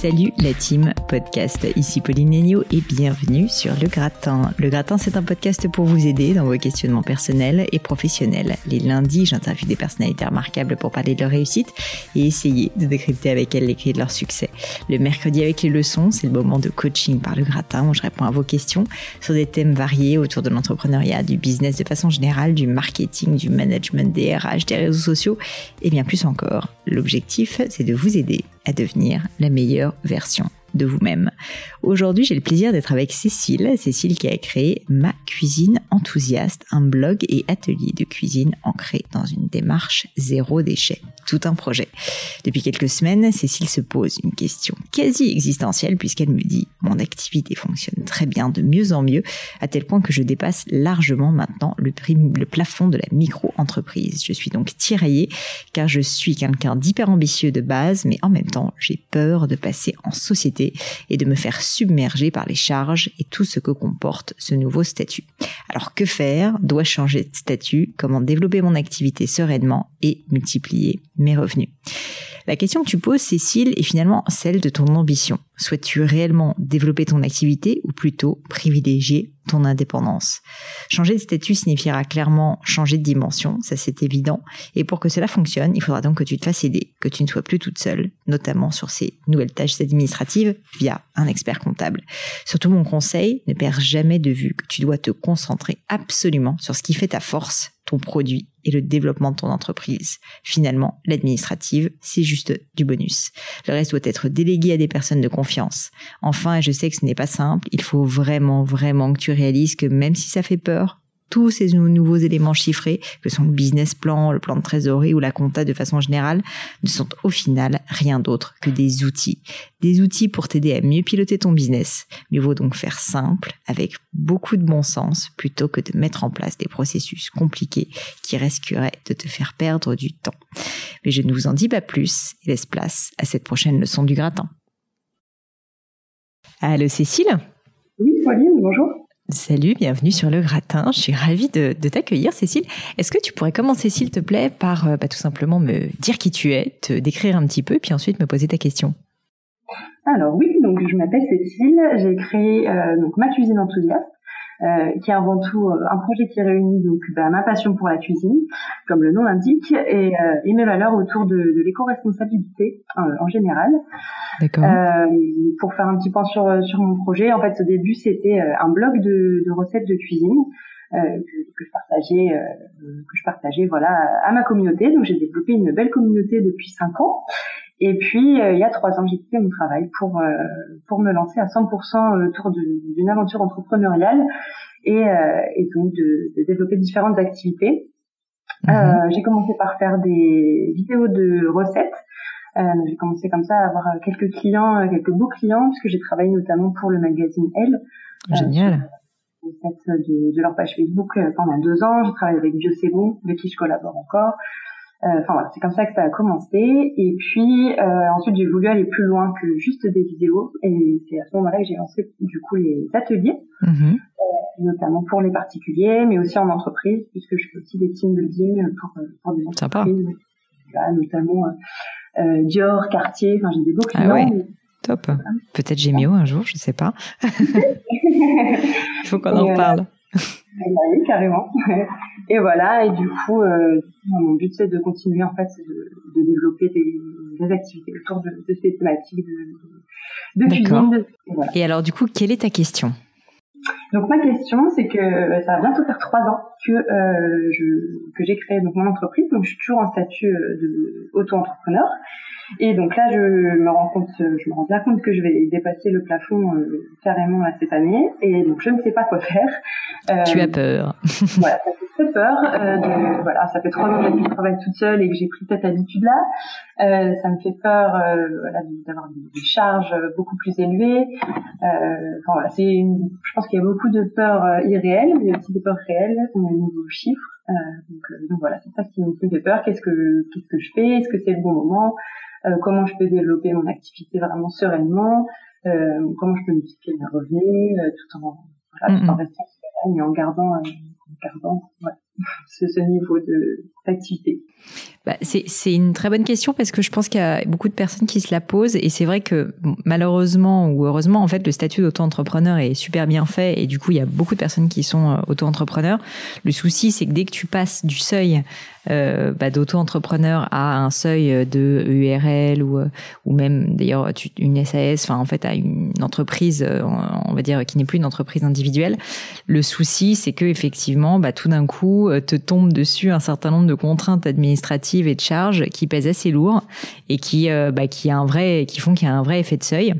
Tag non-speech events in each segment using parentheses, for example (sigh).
Salut la team podcast, ici Pauline Negno et bienvenue sur Le Gratin. Le Gratin c'est un podcast pour vous aider dans vos questionnements personnels et professionnels. Les lundis j'interviewe des personnalités remarquables pour parler de leur réussite et essayer de décrypter avec elles les clés de leur succès. Le mercredi avec les leçons c'est le moment de coaching par Le Gratin où je réponds à vos questions sur des thèmes variés autour de l'entrepreneuriat, du business de façon générale, du marketing, du management, des RH, des réseaux sociaux et bien plus encore. L'objectif c'est de vous aider devenir la meilleure version de vous-même. Aujourd'hui, j'ai le plaisir d'être avec Cécile, Cécile qui a créé Ma Cuisine Enthousiaste, un blog et atelier de cuisine ancré dans une démarche zéro déchet. Tout un projet. Depuis quelques semaines, Cécile se pose une question quasi existentielle puisqu'elle me dit mon activité fonctionne très bien, de mieux en mieux, à tel point que je dépasse largement maintenant le, plafond de la micro-entreprise. Je suis donc tiraillée car je suis quelqu'un d'hyper ambitieux de base, mais en même temps, j'ai peur de passer en société et de me faire submerger par les charges et tout ce que comporte ce nouveau statut. Alors que faire? Dois-je changer de statut? Comment développer mon activité sereinement et multiplier mes revenus la question que tu poses, Cécile, est finalement celle de ton ambition. Souhaites-tu réellement développer ton activité ou plutôt privilégier ton indépendance? Changer de statut signifiera clairement changer de dimension, ça c'est évident. Et pour que cela fonctionne, il faudra donc que tu te fasses aider, que tu ne sois plus toute seule, notamment sur ces nouvelles tâches administratives via un expert comptable. Surtout mon conseil, ne perds jamais de vue que tu dois te concentrer absolument sur ce qui fait ta force ton produit et le développement de ton entreprise. Finalement, l'administrative, c'est juste du bonus. Le reste doit être délégué à des personnes de confiance. Enfin, et je sais que ce n'est pas simple, il faut vraiment, vraiment que tu réalises que même si ça fait peur, tous ces nouveaux éléments chiffrés, que sont le business plan, le plan de trésorerie ou la compta de façon générale, ne sont au final rien d'autre que des outils. Des outils pour t'aider à mieux piloter ton business. Mieux vaut donc faire simple, avec beaucoup de bon sens, plutôt que de mettre en place des processus compliqués qui risqueraient de te faire perdre du temps. Mais je ne vous en dis pas plus et laisse place à cette prochaine leçon du gratin. Allô Cécile? Oui, Pauline, bonjour. Salut, bienvenue sur le gratin. Je suis ravie de, t'accueillir, Cécile. Est-ce que tu pourrais commencer, s'il te plaît, par euh, bah, tout simplement me dire qui tu es, te décrire un petit peu, puis ensuite me poser ta question Alors oui, donc je m'appelle Cécile. J'ai créé euh, donc ma cuisine enthousiaste. Euh, qui est avant tout euh, un projet qui réunit donc bah, ma passion pour la cuisine, comme le nom l'indique, et, euh, et, mes valeurs autour de, de l'éco-responsabilité en général. D'accord. pour faire un petit point sur sur mon projet, en fait, au début, c'était un blog de, de, recettes de cuisine. Euh, que, que, je partageais que je partageais voilà à ma communauté donc j'ai développé une belle communauté depuis cinq ans et puis, euh, il y a trois ans, j'ai quitté mon travail pour euh, pour me lancer à 100% autour d'une aventure entrepreneuriale et, euh, et donc de, de, développer différentes activités. Mhm. j'ai commencé par faire des vidéos de recettes. j'ai commencé comme ça à avoir quelques clients, quelques beaux clients, puisque j'ai travaillé notamment pour le magazine Elle. Génial. De, de, leur page Facebook pendant deux ans. J'ai travaillé avec Bio avec qui je collabore encore. Euh, enfin voilà, c'est comme ça que ça a commencé. Et puis euh, ensuite j'ai voulu aller plus loin que juste des vidéos. Et c'est à ce moment-là que j'ai lancé du coup les ateliers, mm-hmm. euh, notamment pour les particuliers, mais aussi en entreprise, puisque je fais aussi des team building pour, pour des entreprises, Là, notamment Dior, Cartier. Enfin j'ai des beaux clients. Ah ouais. Top. Peut-être Gémio un jour, je sais pas. (laughs) (laughs) Il faut qu'on en parle. Eh ben oui, carrément. (laughs) Et voilà, et du coup, euh, mon but c'est de continuer en fait, de, de développer des, des, activités autour de, de ces thématiques de, de cuisine. et, voilà. et alors du coup, quelle est ta question? Donc ma question, c'est que ça va bientôt faire trois ans que euh, je, que j'ai créé donc mon entreprise. Donc je suis toujours en statut de auto-entrepreneur. Et donc là, je me rends compte, je me rends bien compte que je vais dépasser le plafond euh, carrément là, cette année. Et donc je ne sais pas quoi faire. Euh, tu as peur. (laughs) voilà, ça fait très peur. Euh, de, voilà, ça fait trois ans que je travaille toute seule et que j'ai pris cette habitude-là. Euh, ça me fait peur euh, voilà, d'avoir des, charges beaucoup plus élevées. enfin voilà, c'est une, je pense qu'il y a beaucoup de peurs irréelles, mais aussi des peurs réelles au niveau chiffres. donc, donc voilà, c'est ça qui me fait peur. Qu'est-ce que qu'est-ce que je fais? Est-ce que c'est le bon moment? Euh, comment je peux développer mon activité vraiment sereinement, euh, comment je peux multiplier mes revenus euh, tout en, voilà, tout en restant en gardant, en gardant ouais, ce, niveau d'activité. Bah, c'est une très bonne question parce que je pense qu'il y a beaucoup de personnes qui se la posent et c'est vrai que malheureusement ou heureusement en fait le statut d'auto-entrepreneur est super bien fait et du coup il y a beaucoup de personnes qui sont auto-entrepreneurs. Le souci c'est que dès que tu passes du seuil euh, bah, d'auto-entrepreneur à un seuil de URL ou, ou même d'ailleurs une SAS, enfin en fait à une entreprise, euh, on va dire qui n'est plus une entreprise individuelle. Le souci, c'est que effectivement, bah, tout d'un coup, euh, te tombe dessus un certain nombre de contraintes administratives et de charges qui pèsent assez lourd et qui, bah, qui a un vrai, qui font qu'il y a un vrai effet de seuil.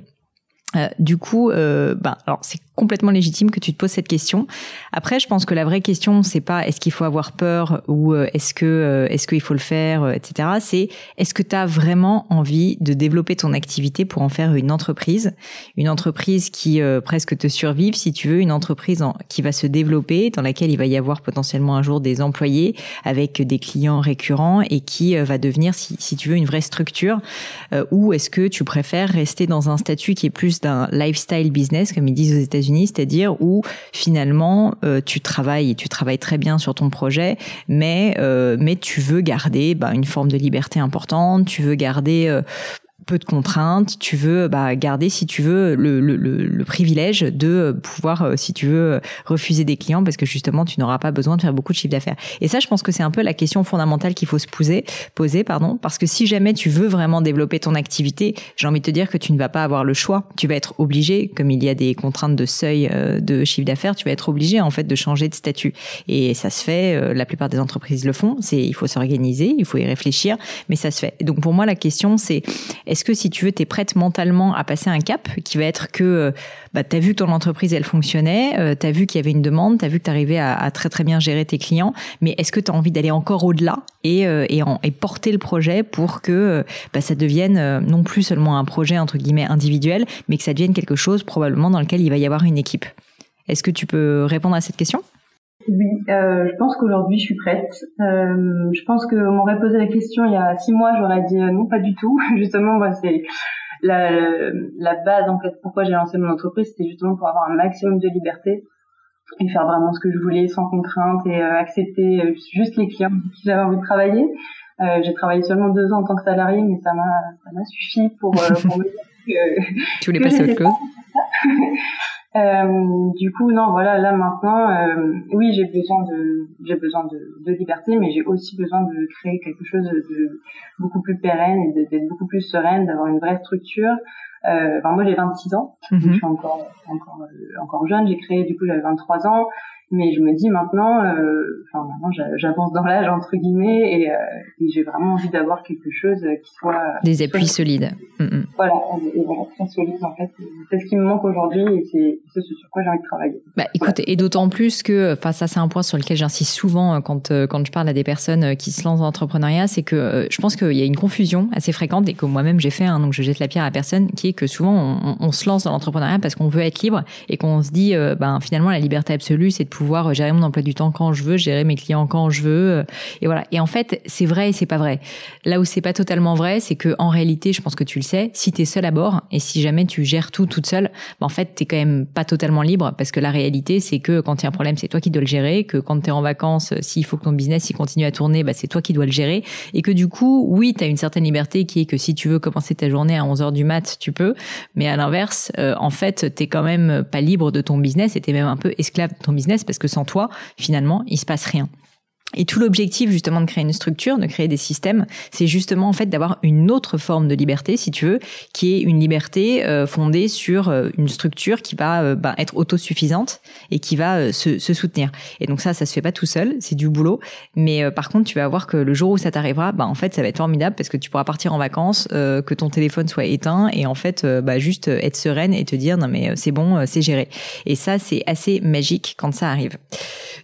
Euh, du coup, euh, bah, alors c'est complètement légitime que tu te poses cette question. Après, je pense que la vraie question, c'est pas est-ce qu'il faut avoir peur ou euh, est-ce que euh, est-ce qu'il faut le faire, etc. C'est est-ce que tu as vraiment envie de développer ton activité pour en faire une entreprise, une entreprise qui presque te survive, si tu veux, une entreprise qui va se développer, dans laquelle il va y avoir potentiellement un jour des employés avec des clients récurrents et qui va devenir, si, si tu veux, une vraie structure. ou est-ce que tu préfères rester dans un statut qui est plus d'un lifestyle business, comme ils disent aux États-Unis, c'est-à-dire où finalement euh, tu travailles, tu travailles très bien sur ton projet, mais euh, tu veux garder bah, une forme de liberté importante, tu veux garder euh, peu de contraintes, tu veux bah, garder, si tu veux, le, privilège de pouvoir, euh, si tu veux, refuser des clients parce que justement, tu n'auras pas besoin de faire beaucoup de chiffre d'affaires. Et ça, je pense que c'est un peu la question fondamentale qu'il faut se poser, poser, pardon, parce que si jamais tu veux vraiment développer ton activité, j'ai envie de te dire que tu ne vas pas avoir le choix. Tu vas être obligé, comme il y a des contraintes de seuil euh, de chiffre d'affaires, tu vas être obligé en fait de changer de statut. Et ça se fait, euh, la plupart des entreprises le font. C'est, il faut s'organiser, il faut y réfléchir, mais ça se fait. donc pour moi, la question c'est que si tu veux, tu es prête mentalement à passer un cap qui va être que euh, bah, tu as vu que ton entreprise, elle fonctionnait, euh, tu as vu qu'il y avait une demande, tu as vu que tu arrivais à, très très bien gérer tes clients, mais est-ce que tu as envie d'aller encore au-delà et, euh, et, et, porter le projet pour que bah, ça devienne non plus seulement un projet entre guillemets individuel, mais que ça devienne quelque chose probablement dans lequel il va y avoir une équipe? Est-ce que tu peux répondre à cette question? Oui, euh, je pense qu'aujourd'hui je suis prête. Euh, je pense qu'on m'aurait posé la question il y a six mois, j'aurais dit euh, non, pas du tout. (laughs) justement, moi, c'est la, la base en fait. Pourquoi j'ai lancé mon entreprise, c'était justement pour avoir un maximum de liberté et faire vraiment ce que je voulais sans contrainte et euh, accepter euh, juste les clients qui j'avais envie de travailler. j'ai travaillé seulement deux ans en tant que salarié, mais ça m'a ça m'a suffi pour, pour me dire que tu voulais passer à autre chose? (laughs) Euh, du coup, non, voilà, là maintenant, euh, oui, j'ai besoin de, j'ai besoin de, de liberté, mais j'ai aussi besoin de créer quelque chose de beaucoup plus pérenne et d'être beaucoup plus sereine, d'avoir une vraie structure. Euh, enfin, moi, j'ai 26 ans, mhm. je suis encore, encore, encore jeune. J'ai créé, du coup, j'avais 23 ans. Mais je me dis maintenant, euh, enfin maintenant j'avance dans l'âge entre guillemets et, euh, et j'ai vraiment envie d'avoir quelque chose qui soit des appuis solides. Mm, mm. Voilà, et voilà, très solide en fait. C'est ce qui me manque aujourd'hui et c'est ce sur quoi j'ai envie de travailler. Bah écoute, et d'autant plus que, enfin ça c'est un point sur lequel j'insiste souvent euh, quand quand je parle à des personnes qui se lancent dans l'entrepreneuriat, c'est que je pense qu'il y a une confusion assez fréquente et que moi-même j'ai fait, hein, donc je jette la pierre à personne, qui que souvent on, se lance dans l'entrepreneuriat parce qu'on veut être libre et qu'on se dit, ben finalement la liberté absolue c'est de pouvoir gérer mon emploi du temps quand je veux, gérer mes clients quand je veux. Euh, et voilà. Et en fait, c'est vrai et c'est pas vrai. Là où c'est pas totalement vrai, c'est que en réalité, je pense que tu le sais, si tu es seul à bord et si jamais tu gères tout toute seule, bah en fait, tu quand même pas totalement libre parce que la réalité, c'est que quand il y a un problème, c'est toi qui dois le gérer, que quand tu es en vacances, s'il faut que ton business il continue à tourner, bah c'est toi qui dois le gérer et que du coup, oui, tu as une certaine liberté qui est que si tu veux commencer ta journée à 11h du mat, tu Mais à l'inverse, en fait, t'es quand même pas libre de ton business et t'es même un peu esclave de ton business parce que sans toi, finalement, il se passe rien. Et tout l'objectif justement de créer une structure, de créer des systèmes, c'est justement en fait d'avoir une autre forme de liberté, si tu veux, qui est une liberté euh, fondée sur euh, une structure qui va euh, bah, être autosuffisante et qui va se, se, soutenir. Et donc ça, ça se fait pas tout seul, c'est du boulot. Mais par contre, tu vas voir que le jour où ça t'arrivera, bah en fait, ça va être formidable parce que tu pourras partir en vacances, que ton téléphone soit éteint et en fait, bah, juste être sereine et te dire non mais c'est bon, c'est géré. Et ça, c'est assez magique quand ça arrive.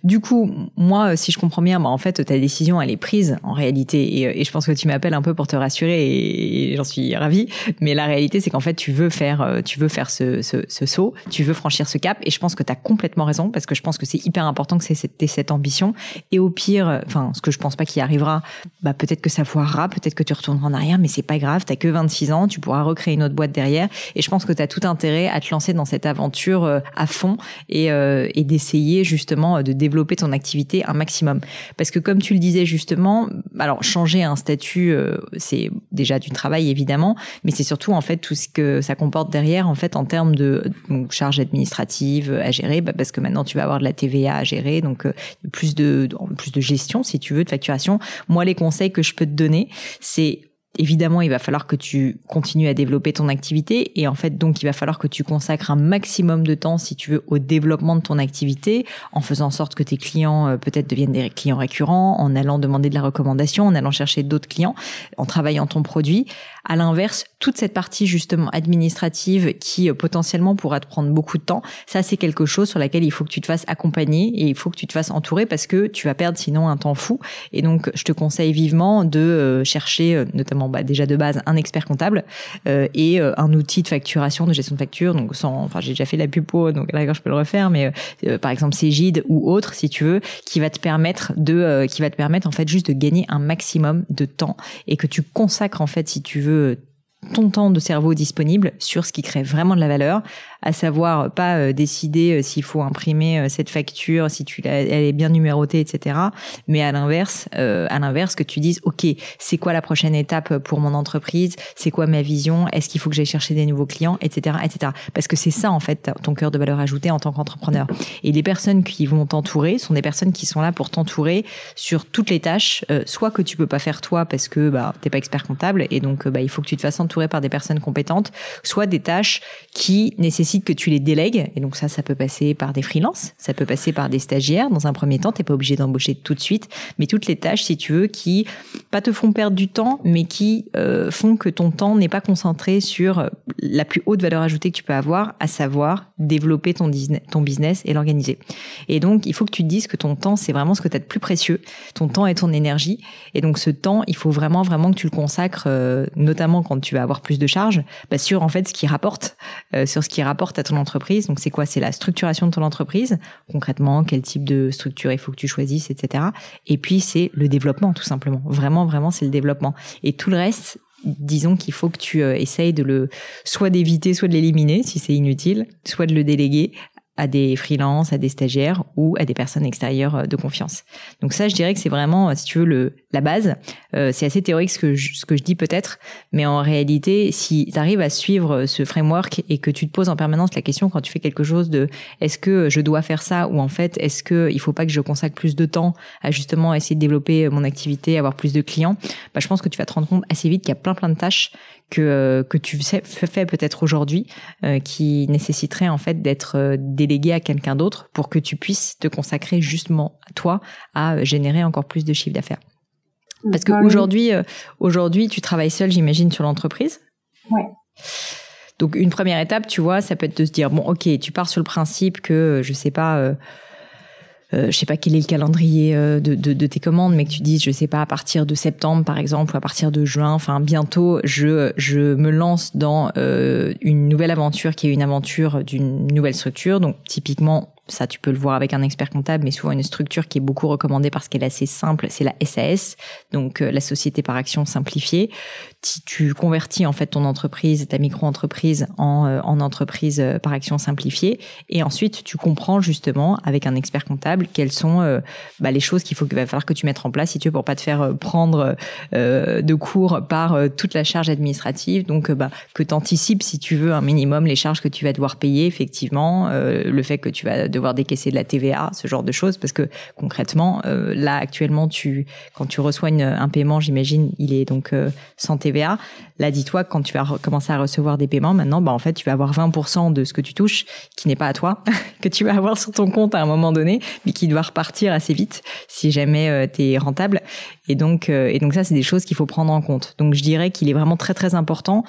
Du coup, moi, si je comprends bien bah, en fait, ta décision, elle est prise en réalité. Et, et je pense que tu m'appelles un peu pour te rassurer et, j'en suis ravie. Mais la réalité, c'est qu'en fait, tu veux faire, euh, tu veux faire ce, saut, tu veux franchir ce cap. Et je pense que tu as complètement raison parce que je pense que c'est hyper important que c'est cette, cette ambition. Et au pire, enfin, ce que je pense pas qu'il arrivera, bah, peut-être que ça foirera, peut-être que tu retourneras en arrière, mais c'est pas grave. T'as que 26 ans, tu pourras recréer une autre boîte derrière. Et je pense que tu as tout intérêt à te lancer dans cette aventure euh, à fond et, euh, et d'essayer justement de développer ton activité un maximum. Parce que comme tu le disais justement, alors changer un statut, euh, c'est déjà du travail évidemment, mais c'est surtout en fait tout ce que ça comporte derrière en fait en termes de donc, charges administratives à gérer, bah, parce que maintenant tu vas avoir de la TVA à gérer, donc euh, plus de plus de gestion si tu veux de facturation. Moi, les conseils que je peux te donner, c'est évidemment, il va falloir que tu continues à développer ton activité et en fait, donc, il va falloir que tu consacres un maximum de temps, si tu veux, au développement de ton activité, en faisant en sorte que tes clients euh, peut-être deviennent des clients récurrents, en allant demander de la recommandation, en allant chercher d'autres clients, en travaillant ton produit. À l'inverse, toute cette partie justement administrative qui euh, potentiellement pourra te prendre beaucoup de temps, ça c'est quelque chose sur laquelle il faut que tu te fasses accompagner et il faut que tu te fasses entourer parce que tu vas perdre sinon un temps fou. Et donc, je te conseille vivement de euh, chercher notamment bah, déjà de base un expert comptable euh, et euh, un outil de facturation, de gestion de facture. Donc sans, enfin j'ai déjà fait la pupo, donc là je peux le refaire, mais euh, par exemple Cégide ou autre si tu veux, qui va te permettre de, qui va te permettre en fait juste de gagner un maximum de temps et que tu consacres en fait si tu veux ton temps de cerveau disponible sur ce qui crée vraiment de la valeur à savoir pas euh, décider euh, s'il faut imprimer euh, cette facture, si tu elle est bien numérotée, etc. Mais à l'inverse, à l'inverse, que tu dises, ok, c'est quoi la prochaine étape pour mon entreprise? C'est quoi ma vision? Est-ce qu'il faut que j'aille chercher des nouveaux clients, etc., etc. Parce que c'est ça en fait ton cœur de valeur ajoutée en tant qu'entrepreneur. Et les personnes qui vont t'entourer sont des personnes qui sont là pour t'entourer sur toutes les tâches, soit que tu peux pas faire toi parce que bah t'es pas expert comptable et donc bah il faut que tu te fasses entourer par des personnes compétentes, soit des tâches qui nécessitent que tu les délègues. Et donc ça, ça peut passer par des freelances, ça peut passer par des stagiaires. Dans un premier temps, t'es pas obligé d'embaucher tout de suite, mais toutes les tâches, si tu veux, qui pas te font perdre du temps, mais qui euh, font que ton temps n'est pas concentré sur la plus haute valeur ajoutée que tu peux avoir, à savoir développer ton, business et l'organiser. Et donc, il faut que tu te dises que ton temps, c'est vraiment ce que tu as de plus précieux. Ton temps et ton énergie. Et donc, ce temps, il faut vraiment, vraiment que tu le consacres, euh, notamment quand tu vas avoir plus de charges, bah, sur en fait ce qui rapporte, euh, sur ce qui rapporte à ton entreprise. Donc c'est quoi? C'est la structuration de ton entreprise, concrètement, quel type de structure il faut que tu choisisses, etc. Et puis c'est le développement, tout simplement. Vraiment, vraiment, c'est le développement. Et tout le reste, disons qu'il faut que tu euh, essayes de le soit d'éviter, soit de l'éliminer si c'est inutile, soit de le déléguer à des freelances, à des stagiaires ou à des personnes extérieures euh, de confiance. Donc ça, je dirais que c'est vraiment, euh, si tu veux, le, la base. Euh, c'est assez théorique ce que je, ce que je dis peut-être, mais en réalité, si tu arrives à suivre ce framework et que tu te poses en permanence la question quand tu fais quelque chose de est-ce que je dois faire ça? ou en fait est-ce que il faut pas que je consacre plus de temps à justement essayer de développer mon activité, avoir plus de clients, bah, je pense que tu vas te rendre compte assez vite qu'il y a plein plein de tâches que euh, que tu fais peut-être aujourd'hui euh, qui nécessiterait en fait d'être euh, délégué à quelqu'un d'autre pour que tu puisses te consacrer justement toi à générer encore plus de chiffre d'affaires. Parce qu'aujourd'hui, aujourd'hui, tu travailles seul, j'imagine, sur l'entreprise. Ouais. Donc une première étape, tu vois, ça peut être de se dire bon, ok, tu pars sur le principe que je sais pas euh, je sais pas quel est le calendrier euh, de, de, de, tes commandes, mais que tu dises, je sais pas, à partir de septembre par exemple, ou à partir de juin, enfin bientôt, je, je me lance dans euh, une nouvelle aventure qui est une aventure d'une nouvelle structure. Donc typiquement, ça tu peux le voir avec un expert comptable, mais souvent une structure qui est beaucoup recommandée parce qu'elle est assez simple, c'est la SAS, donc euh, la société par action simplifiée. Si tu convertis en fait ton entreprise, ta micro-entreprise en, euh, en entreprise euh, par action simplifiée, et ensuite tu comprends justement avec un expert comptable quelles sont bah, les choses qu'il faut qu'il va falloir que tu mettes en place si tu veux pour pas te faire prendre de cours par toute la charge administrative. Donc bah, que tu anticipes si tu veux un minimum les charges que tu vas devoir payer effectivement, le fait que tu vas devoir décaisser de la TVA, ce genre de choses, parce que concrètement, euh, là actuellement, tu quand tu reçois un paiement, j'imagine, il est donc euh, sans TVA. Là, dis-toi quand tu vas commencer à recevoir des paiements, maintenant, bah en fait, tu vas avoir 20% de ce que tu touches qui n'est pas à toi, (laughs) que tu vas avoir sur ton compte à un moment donné, mais qui doit repartir assez vite si jamais euh, tu es rentable. Et donc, et donc ça, c'est des choses qu'il faut prendre en compte. Donc, je dirais qu'il est vraiment très très important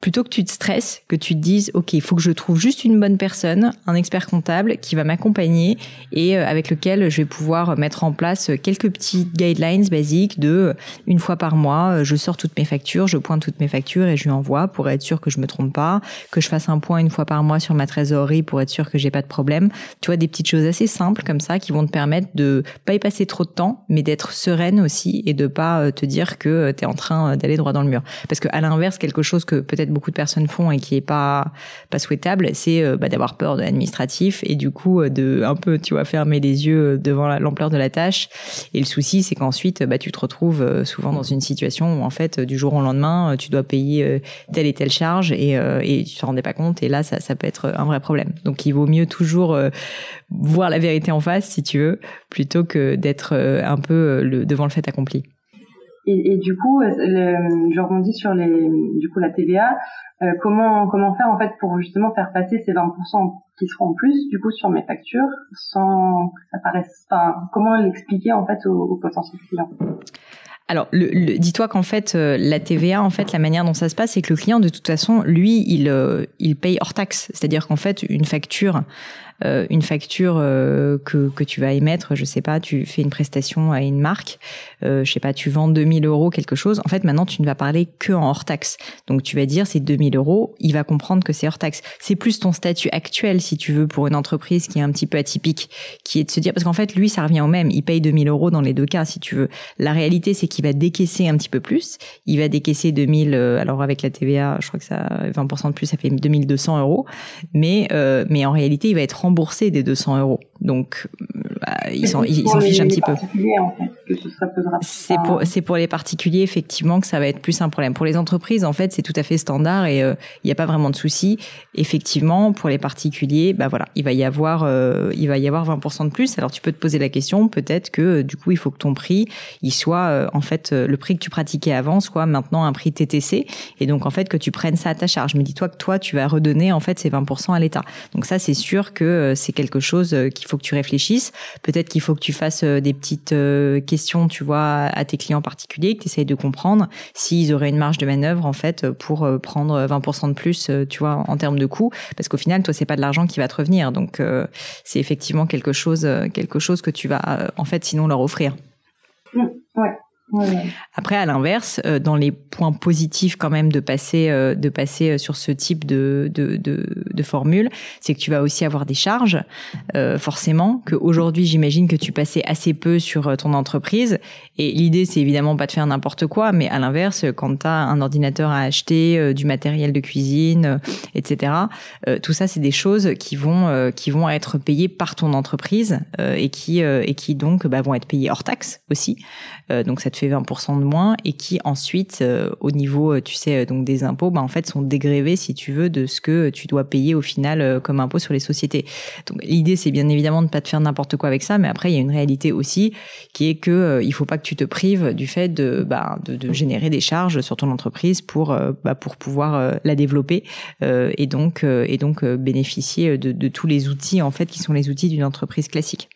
plutôt que tu te stresses, que tu te dises, OK, il faut que je trouve juste une bonne personne, un expert comptable qui va m'accompagner et euh, avec lequel je vais pouvoir mettre en place quelques petits guidelines basiques de euh, une fois par mois, euh, je sors toutes mes factures, je pointe toutes mes factures et je lui envoie pour être sûr que je me trompe pas, que je fasse un point une fois par mois sur ma trésorerie pour être sûr que j'ai pas de problème. Tu vois, des petites choses assez simples comme ça qui vont te permettre de pas y passer trop de temps, mais d'être sereine aussi et de pas te dire que tu es en train d'aller droit dans le mur. Parce que à l'inverse, quelque chose que peut-être beaucoup de personnes font et qui est pas pas souhaitable, c'est euh, bah, d'avoir peur de l'administratif et du coup euh, de un peu tu vois fermer les yeux devant l'ampleur de la tâche. Et le souci c'est qu'ensuite bah tu te retrouves euh, souvent dans une situation où en fait du jour au lendemain tu dois payer telle et telle charge et et tu te rendais pas compte et là ça peut être un vrai problème. Donc il vaut mieux toujours voir la vérité en face si tu veux plutôt que d'être un peu devant le fait accompli. Et, du coup, euh, je rebondis sur les, du coup, la TVA. Euh, comment comment faire en fait pour justement faire passer ces 20% qui seront en plus du coup sur mes factures sans que ça paraisse. Comment l'expliquer en fait aux, potentiels clients alors, dis-toi qu'en fait, euh, la TVA, en fait, la manière dont ça se passe, c'est que le client, de toute façon, lui, il, il paye hors taxe. C'est-à-dire qu'en fait, une facture, euh, une facture euh, que, que tu vas émettre, je sais pas, tu fais une prestation à une marque, euh, je sais pas, tu vends 2000 euros quelque chose, en fait maintenant tu ne vas parler que en hors taxe. Donc tu vas dire c'est 2000 euros, il va comprendre que c'est hors taxe. C'est plus ton statut actuel si tu veux pour une entreprise qui est un petit peu atypique, qui est de se dire, parce qu'en fait lui ça revient au même, il paye 2000 euros dans les deux cas si tu veux. La réalité c'est qu'il va décaisser un petit peu plus, il va décaisser 2000, alors avec la TVA je crois que ça 20% de plus ça fait 2200 euros, mais, mais en réalité il va être remboursé des 200 euros. Donc, bah, ils s'en fichent un petit peu. C'est pour, c'est pour les particuliers, effectivement, que ça va être plus un problème. Pour les entreprises, en fait, c'est tout à fait standard et euh, il n'y a pas vraiment de souci. Effectivement, pour les particuliers, bah voilà, il va y avoir, euh, il va y avoir 20% de plus. Alors, tu peux te poser la question, peut-être que, du coup, il faut que ton prix, il soit, euh, en fait, le prix que tu pratiquais avant soit maintenant un prix TTC. Et donc, en fait, que tu prennes ça à ta charge. Mais dis-toi que toi, tu vas redonner, en fait, ces 20% à l'État. Donc ça, c'est sûr que c'est quelque chose qu'il faut que tu réfléchisses. Peut-être qu'il faut que tu fasses des petites questions, tu vois, à tes clients particuliers, que tu essayes de comprendre s'ils auraient une marge de manœuvre en fait pour euh, prendre 20% de plus, euh, tu vois, en termes de coûts, parce qu'au final, toi, c'est pas de l'argent qui va te revenir, donc euh, c'est effectivement quelque chose, quelque chose que tu vas en fait sinon leur offrir. Mmh, ouais. Après, à l'inverse, euh, dans les points positifs quand même de passer, euh, de passer euh, sur ce type de, de, de, formule, c'est que tu vas aussi avoir des charges, forcément, que aujourd'hui j'imagine que tu passais assez peu sur ton entreprise. Et l'idée, c'est évidemment pas de faire n'importe quoi, mais à l'inverse, quand tu as un ordinateur à acheter, du matériel de cuisine, etc., tout ça, c'est des choses qui vont, qui vont être payées par ton entreprise et qui, et qui donc bah, vont être payées hors taxe aussi. donc ça te fait 20% de moins et qui ensuite, euh, au niveau, euh, tu sais, euh, donc des impôts, bah, en fait, sont dégrévés, si tu veux, de ce que tu dois payer au final comme impôt sur les sociétés. Donc l'idée, c'est bien évidemment de pas te faire n'importe quoi avec ça, mais après, il y a une réalité aussi qui est que il faut pas que tu te prives du fait de, bah, de, de, générer des charges sur ton entreprise pour, bah, pour pouvoir la développer et donc, et donc bénéficier de, de tous les outils en fait qui sont les outils d'une entreprise classique.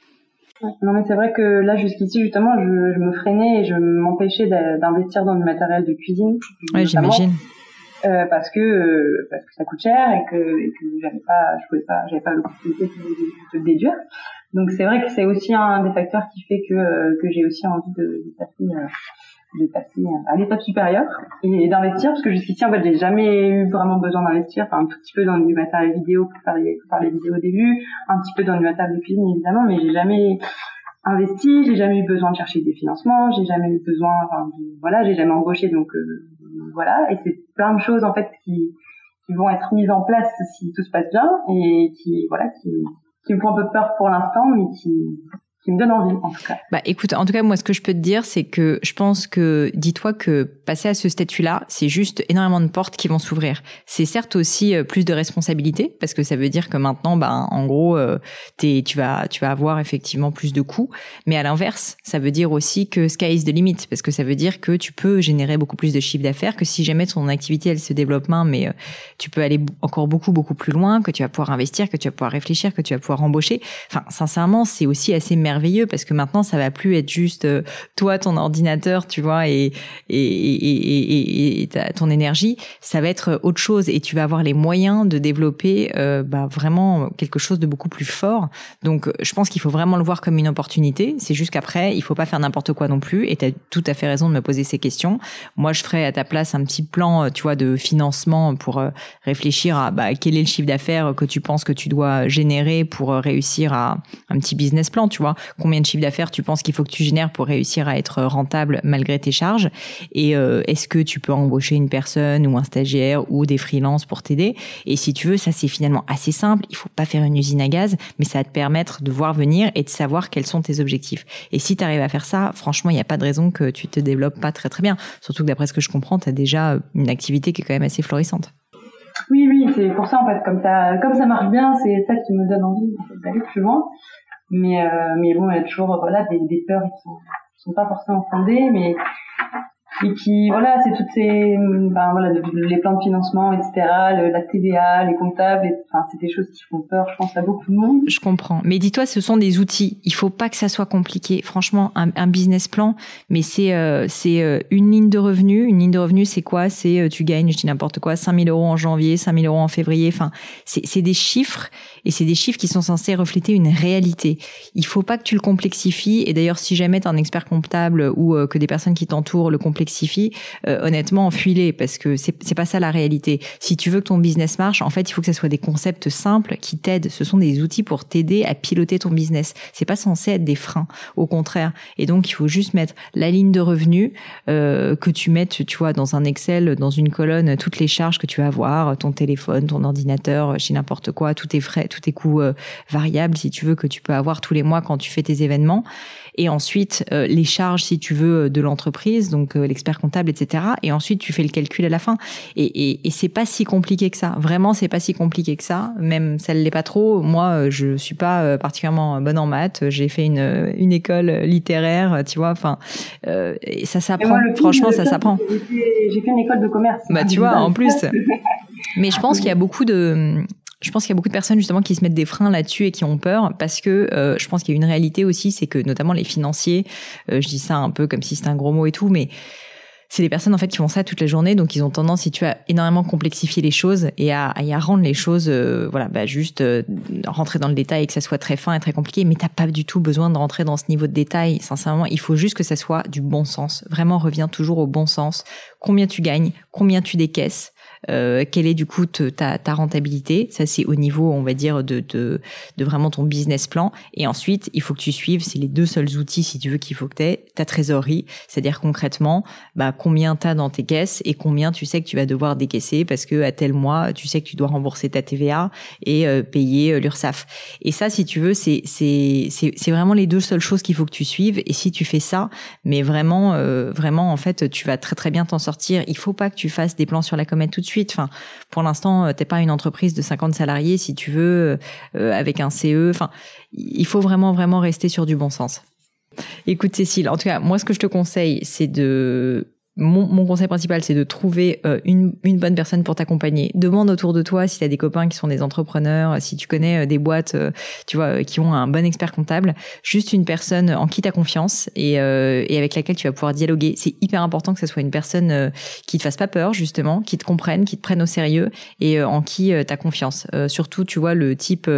Non, mais c'est vrai que là, jusqu'ici, justement, je, je, me freinais et je m'empêchais d'investir dans du matériel de cuisine. Oui, j'imagine. Euh, parce que euh, parce que ça coûte cher et que et que j'avais pas je pouvais pas j'avais pas l'opportunité de, de, déduire donc c'est vrai que c'est aussi un des facteurs qui fait que euh, que j'ai aussi envie de, de passer de passer à l'étape supérieure et d'investir parce que jusqu'ici en fait j'ai jamais eu vraiment besoin d'investir. Enfin un tout petit peu dans du matériel vidéo pour les, pour les vidéos au début un petit peu dans du matériel de cuisine évidemment mais j'ai jamais investi j'ai jamais eu besoin de chercher des financements j'ai jamais eu besoin enfin, voilà j'ai jamais embauché donc euh, voilà. Et c'est plein de choses en fait qui qui vont être mises en place si tout se passe bien et qui voilà qui qui me font un peu peur pour l'instant mais qui qui me donne envie en tout cas. Bah écoute, en tout cas moi ce que je peux te dire c'est que je pense que dis-toi que passer à ce statut-là, c'est juste énormément de portes qui vont s'ouvrir. C'est certes aussi euh, plus de responsabilités parce que ça veut dire que maintenant bah en gros euh, tu vas tu vas avoir effectivement plus de coûts, mais à l'inverse, ça veut dire aussi que sky is the limit parce que ça veut dire que tu peux générer beaucoup plus de chiffre d'affaires que si jamais ton activité elle se développe moins mais euh, tu peux aller encore beaucoup beaucoup plus loin, que tu vas pouvoir investir, que tu vas pouvoir réfléchir, que tu vas pouvoir embaucher. Enfin sincèrement, c'est aussi assez merveilleux merveilleux parce que maintenant ça va plus être juste euh, toi ton ordinateur tu vois et et, et, ton énergie. Ça va être autre chose et tu vas avoir les moyens de développer euh, bah, vraiment quelque chose de beaucoup plus fort. Donc je pense qu'il faut vraiment le voir comme une opportunité. C'est juste qu'après il faut pas faire n'importe quoi non plus et tu as tout à fait raison de me poser ces questions. Moi je ferai à ta place un petit plan tu vois de financement pour euh, réfléchir à bah, quel est le chiffre d'affaires que tu penses que tu dois générer pour réussir à un petit business plan tu vois combien de chiffre d'affaires tu penses qu'il faut que tu génères pour réussir à être rentable malgré tes charges et euh, est-ce que tu peux embaucher une personne ou un stagiaire ou des freelances pour t'aider? Et si tu veux ça c'est finalement assez simple. Il faut pas faire une usine à gaz mais ça va te permettre de voir venir et de savoir quels sont tes objectifs. Et si tu arrives à faire ça franchement il n'y a pas de raison que tu te développes pas très très bien. Surtout que d'après ce que je comprends tu as déjà une activité qui est quand même assez florissante. Oui, oui, c'est pour ça en fait, comme ça, comme ça marche bien, c'est ça qui me donne envie d'aller plus loin. Mais, euh, mais bon, il y a toujours voilà, des, des peurs qui sont, qui sont pas forcément fondées, mais et qui voilà c'est toutes ces ben voilà les plans de financement etc la TVA les comptables enfin c'est des choses qui font peur je pense à beaucoup de monde. Je comprends. Mais dis-toi ce sont des outils. Il faut pas que ça soit compliqué. Franchement un, business plan mais c'est euh, c'est euh, une ligne de revenus une ligne de revenus c'est quoi? C'est euh, tu gagnes je dis n'importe quoi 5000 euros en janvier 5000 euros en février. Enfin c'est c'est des chiffres et c'est des chiffres qui sont censés refléter une réalité. Il faut pas que tu le complexifies. Et d'ailleurs si jamais tu un expert comptable ou que des personnes qui t'entourent le complexifient euh, honnêtement, enfuis parce que c'est pas ça la réalité. Si tu veux que ton business marche, en fait, il faut que ce soit des concepts simples qui t'aident. Ce sont des outils pour t'aider à piloter ton business. C'est pas censé être des freins, au contraire. Et donc, il faut juste mettre la ligne de revenus euh, que tu mettes, tu vois, dans un Excel, dans une colonne, toutes les charges que tu vas avoir, ton téléphone, ton ordinateur, chez n'importe quoi, tous tes frais, tous tes coûts euh, variables, si tu veux, que tu peux avoir tous les mois quand tu fais tes événements. Et ensuite, euh, les charges, si tu veux, de l'entreprise, donc euh, l'expert comptable, etc. Et ensuite, tu fais le calcul à la fin. Et, et, et c'est pas si compliqué que ça. Vraiment, c'est pas si compliqué que ça. Même ça ne l'est pas trop. Moi, euh, je suis pas particulièrement bonne en maths. J'ai fait une, une école littéraire, tu vois. Enfin, euh, ça s'apprend. Franchement, ça s'apprend. J'ai fait une école de commerce. Bah, tu vois, en plus. (laughs) Mais je pense qu'il y a beaucoup de je pense qu'il y a beaucoup de personnes justement qui se mettent des freins là-dessus et qui ont peur parce que euh, je pense qu'il y a une réalité aussi, c'est que notamment les financiers, euh, je dis ça un peu comme si c'était un gros mot et tout, mais c'est des personnes en fait qui font ça toute la journée, donc ils ont tendance, si tu as énormément complexifié les choses et à, à, rendre les choses, euh, voilà, bah juste rentrer dans le détail et que ça soit très fin et très compliqué, mais t'as pas du tout besoin de rentrer dans ce niveau de détail. Sincèrement, il faut juste que ça soit du bon sens. Vraiment, reviens toujours au bon sens. Combien tu gagnes, combien tu décaisses, euh, quelle est du coup ta, ta rentabilité? Ça, c'est au niveau, on va dire, de, de, de, vraiment ton business plan. Et ensuite, il faut que tu suives, c'est les deux seuls outils, si tu veux, qu'il faut que tu aies, ta trésorerie. C'est-à-dire concrètement, bah, combien tu as dans tes caisses et combien tu sais que tu vas devoir décaisser parce que à tel mois, tu sais que tu dois rembourser ta TVA et euh, payer euh, l'URSSAF. Et ça, si tu veux, c'est, vraiment les deux seules choses qu'il faut que tu suives. Et si tu fais ça, mais vraiment, euh, vraiment, en fait, tu vas très très bien t'en sortir. Il faut pas que tu fasses des plans sur la comète tout de suite Enfin, pour l'instant, euh, t'es pas une entreprise de 50 salariés, si tu veux, euh, avec un CE. Enfin, il faut vraiment, vraiment rester sur du bon sens. Écoute, Cécile, en tout cas, moi, ce que je te conseille, c'est de mon, conseil principal, c'est de trouver euh, une, bonne personne pour t'accompagner. Demande autour de toi si tu as des copains qui sont des entrepreneurs, si tu connais euh, des boîtes, euh, tu vois, qui ont un bon expert comptable. Juste une personne en qui tu as confiance et, et, avec laquelle tu vas pouvoir dialoguer. C'est hyper important que ce soit une personne qui te fasse pas peur, justement, qui te comprenne, qui te prenne au sérieux et en qui tu as confiance. surtout, tu vois, le type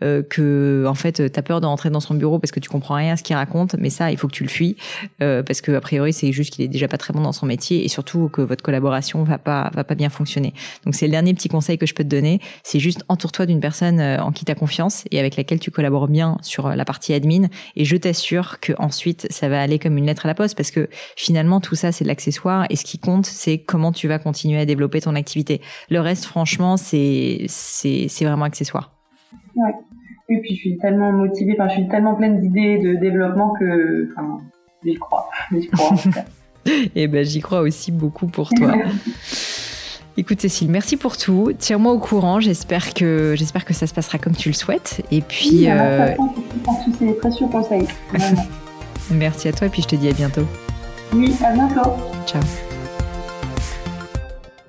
que, en fait, tu as peur de rentrer dans son bureau parce que tu comprends rien à ce qu'il raconte, mais ça, il faut que tu le fuis parce que, a priori, c'est juste qu'il est déjà pas très bon dans son métier et surtout que votre collaboration va pas va pas bien fonctionner. Donc c'est le dernier petit conseil que je peux te donner, c'est juste entoure-toi d'une personne euh, en qui tu as confiance et avec laquelle tu collabores bien sur euh, la partie admin et je t'assure que ensuite ça va aller comme une lettre à la poste parce que finalement tout ça c'est de l'accessoire et ce qui compte c'est comment tu vas continuer à développer ton activité. Le reste franchement c'est c'est c'est vraiment accessoire. Ouais. Et puis je suis tellement motivée, enfin je suis tellement pleine d'idées de développement que enfin j'y crois, (laughs) j'y crois. Et (laughs) eh ben j'y crois aussi beaucoup pour toi. (laughs) Écoute Cécile, merci pour tout. Tiens-moi au courant. J'espère que j'espère que ça se passera comme tu le souhaites. Et puis. Oui, euh... c'est précieux conseils. merci à toi et puis je te dis à bientôt. Oui, à bientôt. Ciao.